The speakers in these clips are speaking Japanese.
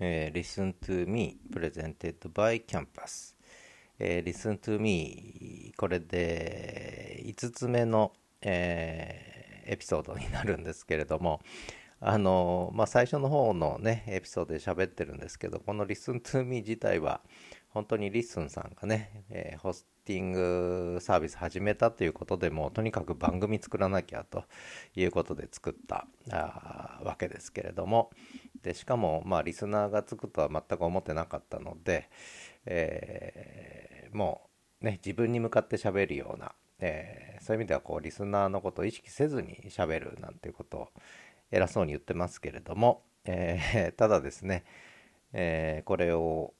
Listen to Me Presented by Campus、Listen to Me これで5つ目の、えー、エピソードになるんですけれども。あのまあ、最初の方のねエピソードで喋ってるんですけどこの Listen to Me 自体は本当に LISTEN さんがね、えー、ホスティングサービス始めたということでもとにかく番組作らなきゃということで作ったわけですけれども。でしかもまあリスナーがつくとは全く思ってなかったので、えー、もうね自分に向かって喋るような、えー、そういう意味ではこうリスナーのことを意識せずにしゃべるなんていうことを偉そうに言ってますけれども、えー、ただですね、えこれを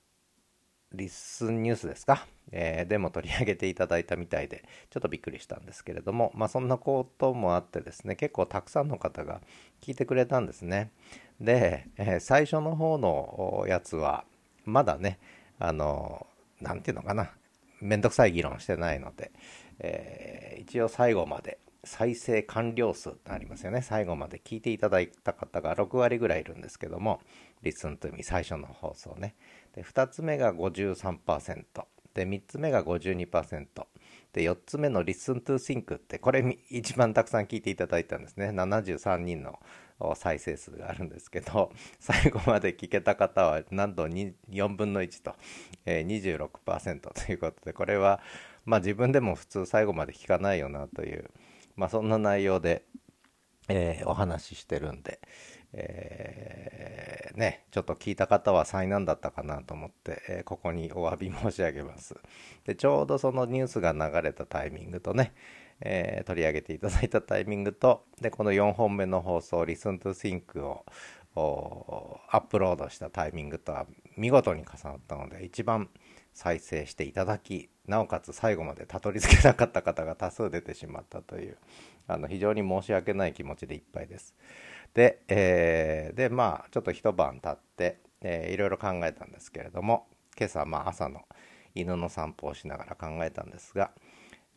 リスンニュースですか、えー、でも取り上げていただいたみたいで、ちょっとびっくりしたんですけれども、まあそんなこともあってですね、結構たくさんの方が聞いてくれたんですね。で、えー、最初の方のやつは、まだね、あの、なんていうのかな、めんどくさい議論してないので、えー、一応最後まで再生完了数ってありますよね。最後まで聞いていただいた方が6割ぐらいいるんですけども、Listen to me 最初の放送ね。で2つ目が53%で3つ目が52%で4つ目の Listen to Think ってこれ一番たくさん聞いていただいたんですね。73人の再生数があるんですけど 最後まで聞けた方はなんと4分の1と、えー、26%ということでこれはまあ自分でも普通最後まで聞かないよなという、まあ、そんな内容で、えー、お話ししてるんで、えー、ね、ちょっと聞いた方は災難だったかなと思って、えー、ここにお詫び申し上げます。で、ちょうどそのニュースが流れたタイミングとね、えー、取り上げていただいたタイミングと、で、この4本目の放送、Listen to Think をアップロードしたタイミングとは見事に重なったので、一番再生していただき、なおかつ最後までたどり着けなかった方が多数出てしまったという、あの非常に申し訳ない気持ちでいっぱいです。で、えー、でまあちょっと一晩経って、えー、いろいろ考えたんですけれども今朝まあ朝の犬の散歩をしながら考えたんですが、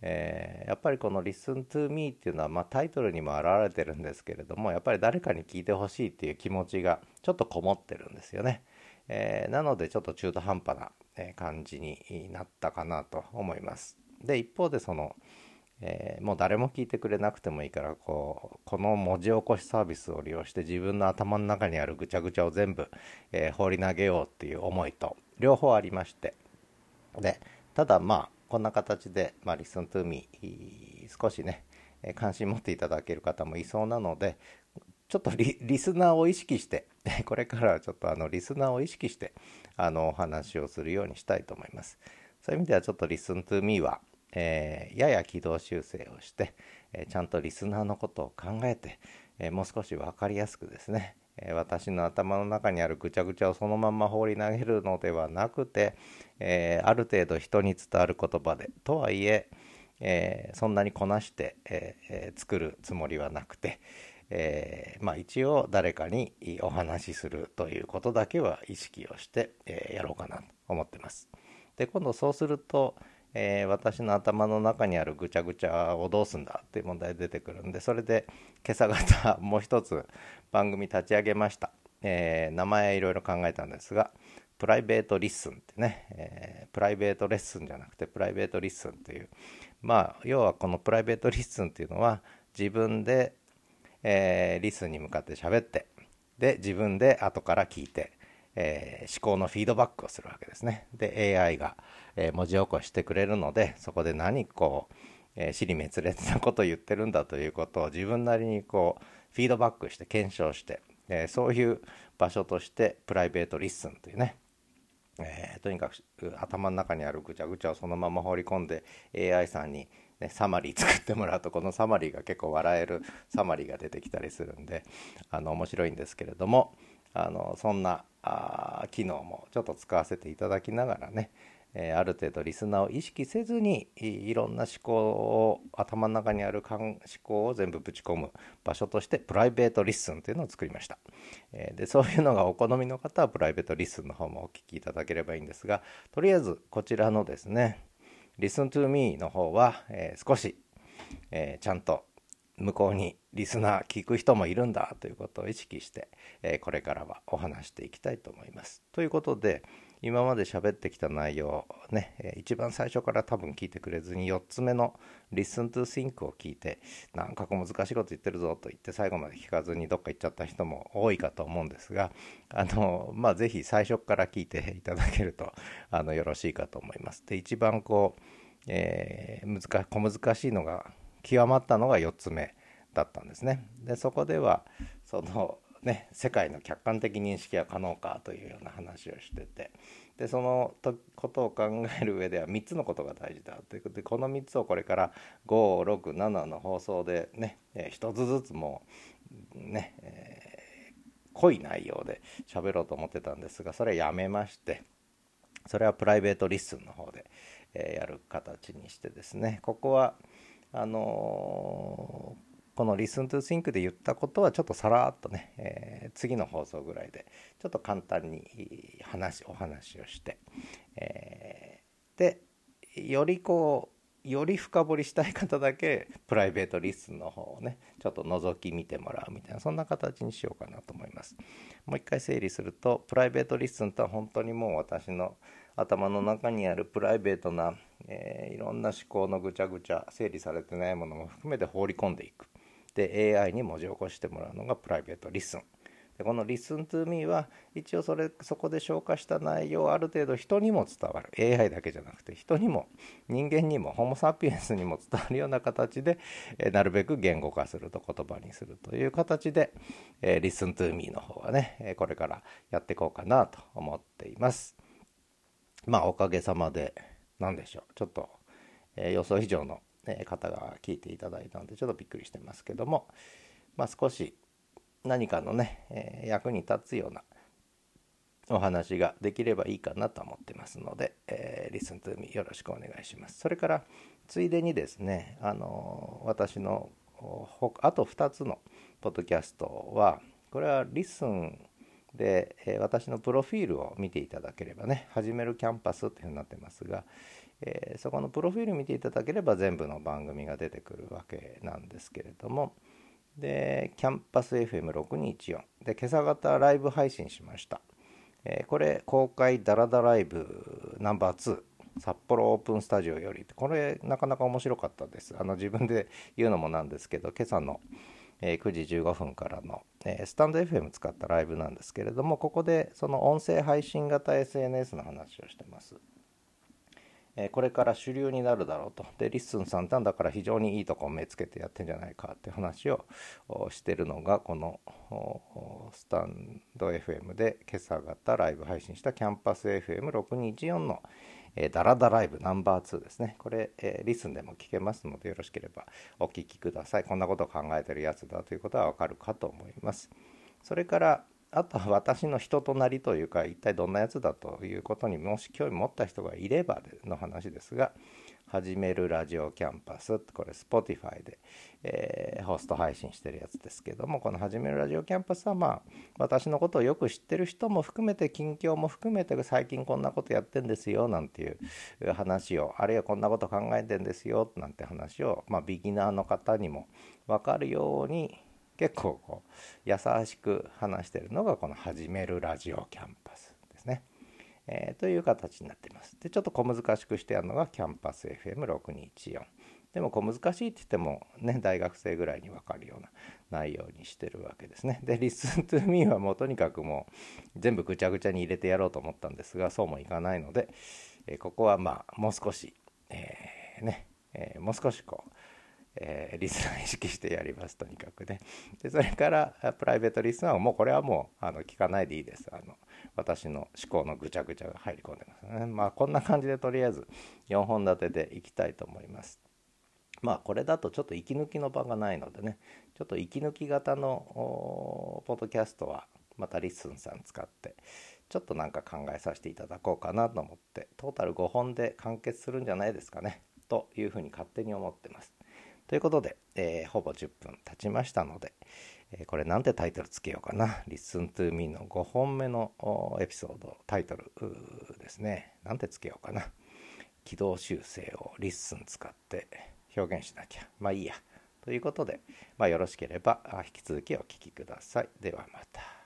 えー、やっぱりこの「Listen to Me」っていうのは、まあ、タイトルにも表れてるんですけれどもやっぱり誰かに聞いてほしいっていう気持ちがちょっとこもってるんですよね。えー、なのでちょっと中途半端な感じになったかなと思います。で一方でそのえー、もう誰も聞いてくれなくてもいいからこうこの文字起こしサービスを利用して自分の頭の中にあるぐちゃぐちゃを全部、えー、放り投げようっていう思いと両方ありましてでただまあこんな形で、まあ、Listen to me 少しね関心持っていただける方もいそうなのでちょっと リスナーを意識して これからはちょっとあのリスナーを意識してあのお話をするようにしたいと思います。そういう意味ではちょっと Listen to me はえー、やや軌道修正をして、えー、ちゃんとリスナーのことを考えて、えー、もう少し分かりやすくですね、え私の頭の中にあるぐちゃぐちゃをそのまま放り投げるのではなくて、えある程度人に伝わる言葉でとはいええそんなにこなして、え作るつもりはなくて、えまあ、一応誰かにお話しするということだけは意識をして、えやろうかなと思ってます。で今度そうすると、えー、私の頭の中にあるぐちゃぐちゃをどうすんだっていう問題出てくるんでそれで今朝方もう一つ番組立ち上げました、えー、名前いろいろ考えたんですがプライベート LISTEN ってね、えー、プライベートレッスンじゃなくてプライベート LISTEN っていうまあ要はこのプライベート LISTEN っていうのは自分で、え LISTEN に向かって喋ってで自分で後から聞いてえー、思考のフィードバックをするわけですね。で AI が、えー、文字起こしてくれるのでそこで何こう、えー、尻滅裂なことを言ってるんだということを自分なりにこうフィードバックして検証して、えそういう場所としてプライベートリッスンというねえー、とにかく頭の中にあるぐちゃぐちゃをそのまま放り込んで AI さんに、ね、サマリー 作ってもらうとこのサマリーが結構笑えるサマリーが出てきたりするんであの面白いんですけれどもあのそんなあ機能もちょっと使わせていただきながらね、えー、ある程度リスナーを意識せずにいろんな思考を頭の中にある思考を全部ぶち込む場所としてプライベート LISTEN というのを作りました、えー、でそういうのがお好みの方はプライベート LISTEN の方もお聞きいただければいいんですがとりあえずこちらのですね Listen to me の方は、えー、少し、えちゃんと向こうにリスナー聞く人もいるんだということを意識して、えこれからはお話していきたいと思います。ということで今まで喋ってきた内容ね、え一番最初から多分聞いてくれずに4つ目の Listen to Think を聞いてなんか難しいこと言ってるぞと言って最後まで聞かずにどっか行っちゃった人も多いかと思うんですがあのまあ是非最初から聞いていただけるとあのよろしいかと思います。で一番こう、えー、難小難しいのが極まったのが4つ目だったんですね。でそこではそのね、世界の客観的認識は可能かというような話をしてて。でそのことを考える上では3つのことが大事だということ。でこの3つをこれから567の放送でね、えー、1つずつもうね、えー、濃い内容で喋ろうと思ってたんですがそれはやめましてそれはプライベートリッスンの方で、えー、やる形にしてですね。ここはあのこの Listen to Think で言ったことはちょっとさらっとね、えー、次の放送ぐらいでちょっと簡単に話お話をして、えー、でよりこうより深掘りしたい方だけプライベートリスンの方をねちょっと覗き見てもらうみたいなそんな形にしようかなと思います。もう一回整理するとプライベートリスンとは本当にもう私の頭の中にあるプライベートな、えー、いろんな思考のぐちゃぐちゃ整理されてないものも含めて放り込んでいく。で AI に文字起こしてもらうのがプライベートリスンでこの Listen to me は一応それそこで消化した内容をある程度人にも伝わる。AI だけじゃなくて人にも人間にもホモ・サピエンスにも伝わるような形で、えなるべく言語化すると言葉にするという形で、え Listen to me の方はねこれからやっていこうかなと思っています。まあおかげさまで何でしょう。ちょっと、え予想以上の方が聞いていただいたのでちょっとびっくりしてますけども、まあ、少し何かのね、え役に立つようなお話ができればいいかなと思ってますので、えー、リスントゥーミーよろしくお願いします。それからついでにですね、あの私のあと2つのポッドキャストはこれは LISTEN で、えー、私のプロフィールを見ていただければね始めるキャンパスっていうふうになってますが、えー、そこのプロフィール見ていただければ全部の番組が出てくるわけなんですけれどもでキャンパス FM6214 で今朝方ライブ配信しました、えー、これ公開ダラダライブナンバー2札幌オープンスタジオより。これなかなか面白かったです。あの自分で言うのもなんですけど今朝の9時15分からのスタンド FM 使ったライブなんですけれどもここでその音声配信型 SNS の話をしてます。えこれから主流になるだろうとで LISTEN さんだから非常にいいとこ目つけてやってんじゃないかって話をしてるのがこのスタンド FM で今朝方ライブ配信したキャンパス FM6214 のえ、ダラダライブナンバー2ですね。これ、えー、リスンでも聞けますのでよろしければお聞きください。こんなことを考えてるやつだということはわかるかと思います。それから、あとは私の人となりというか一体どんなやつだということにもし興味持った人がいればの話ですが「始めるラジオキャンパス」これ Spotify で、えー、ホスト配信してるやつですけどもこの「始めるラジオキャンパス」はまあ私のことをよく知ってる人も含めて近況も含めて最近こんなことやってんですよなんていう話をあるいはこんなこと考えてんですよなんて話を、まあ、ビギナーの方にも分かるように結構こう優しく話してるのがこの「始めるラジオキャンパス」ですね。えー、という形になっています。でちょっと小難しくしてあるのがキャンパス FM6214。でもこう難しいって言ってもね大学生ぐらいに分かるような内容にしてるわけですね。で「Listen to Me」はもうとにかくもう全部ぐちゃぐちゃに入れてやろうと思ったんですがそうもいかないので、えー、ここはまあもう少し、えー、ね、えー、もう少しこうえー、リスナー意識してやりますとにかくね。でそれからプライベートリスナーはもうこれはもうあの聞かないでいいです。あの私の思考のぐちゃぐちゃが入り込んでますね。まあこんな感じでとりあえず4本立てでいきたいと思います。まあこれだとちょっと息抜きの場がないのでね。ちょっと息抜き型のポッドキャストはまた LISTEN さん使ってちょっとなんか考えさせていただこうかなと思ってトータル5本で完結するんじゃないですかね。というふうに勝手に思ってます。ということで、えー、ほぼ10分経ちましたので、えー、これなんてタイトルつけようかな。Listen to me の5本目のエピソード、タイトルですね。なんてつけようかな。軌道修正を LISTEN 使って表現しなきゃ。まあいいや。ということで、まあ、よろしければ引き続きお聴きください。ではまた。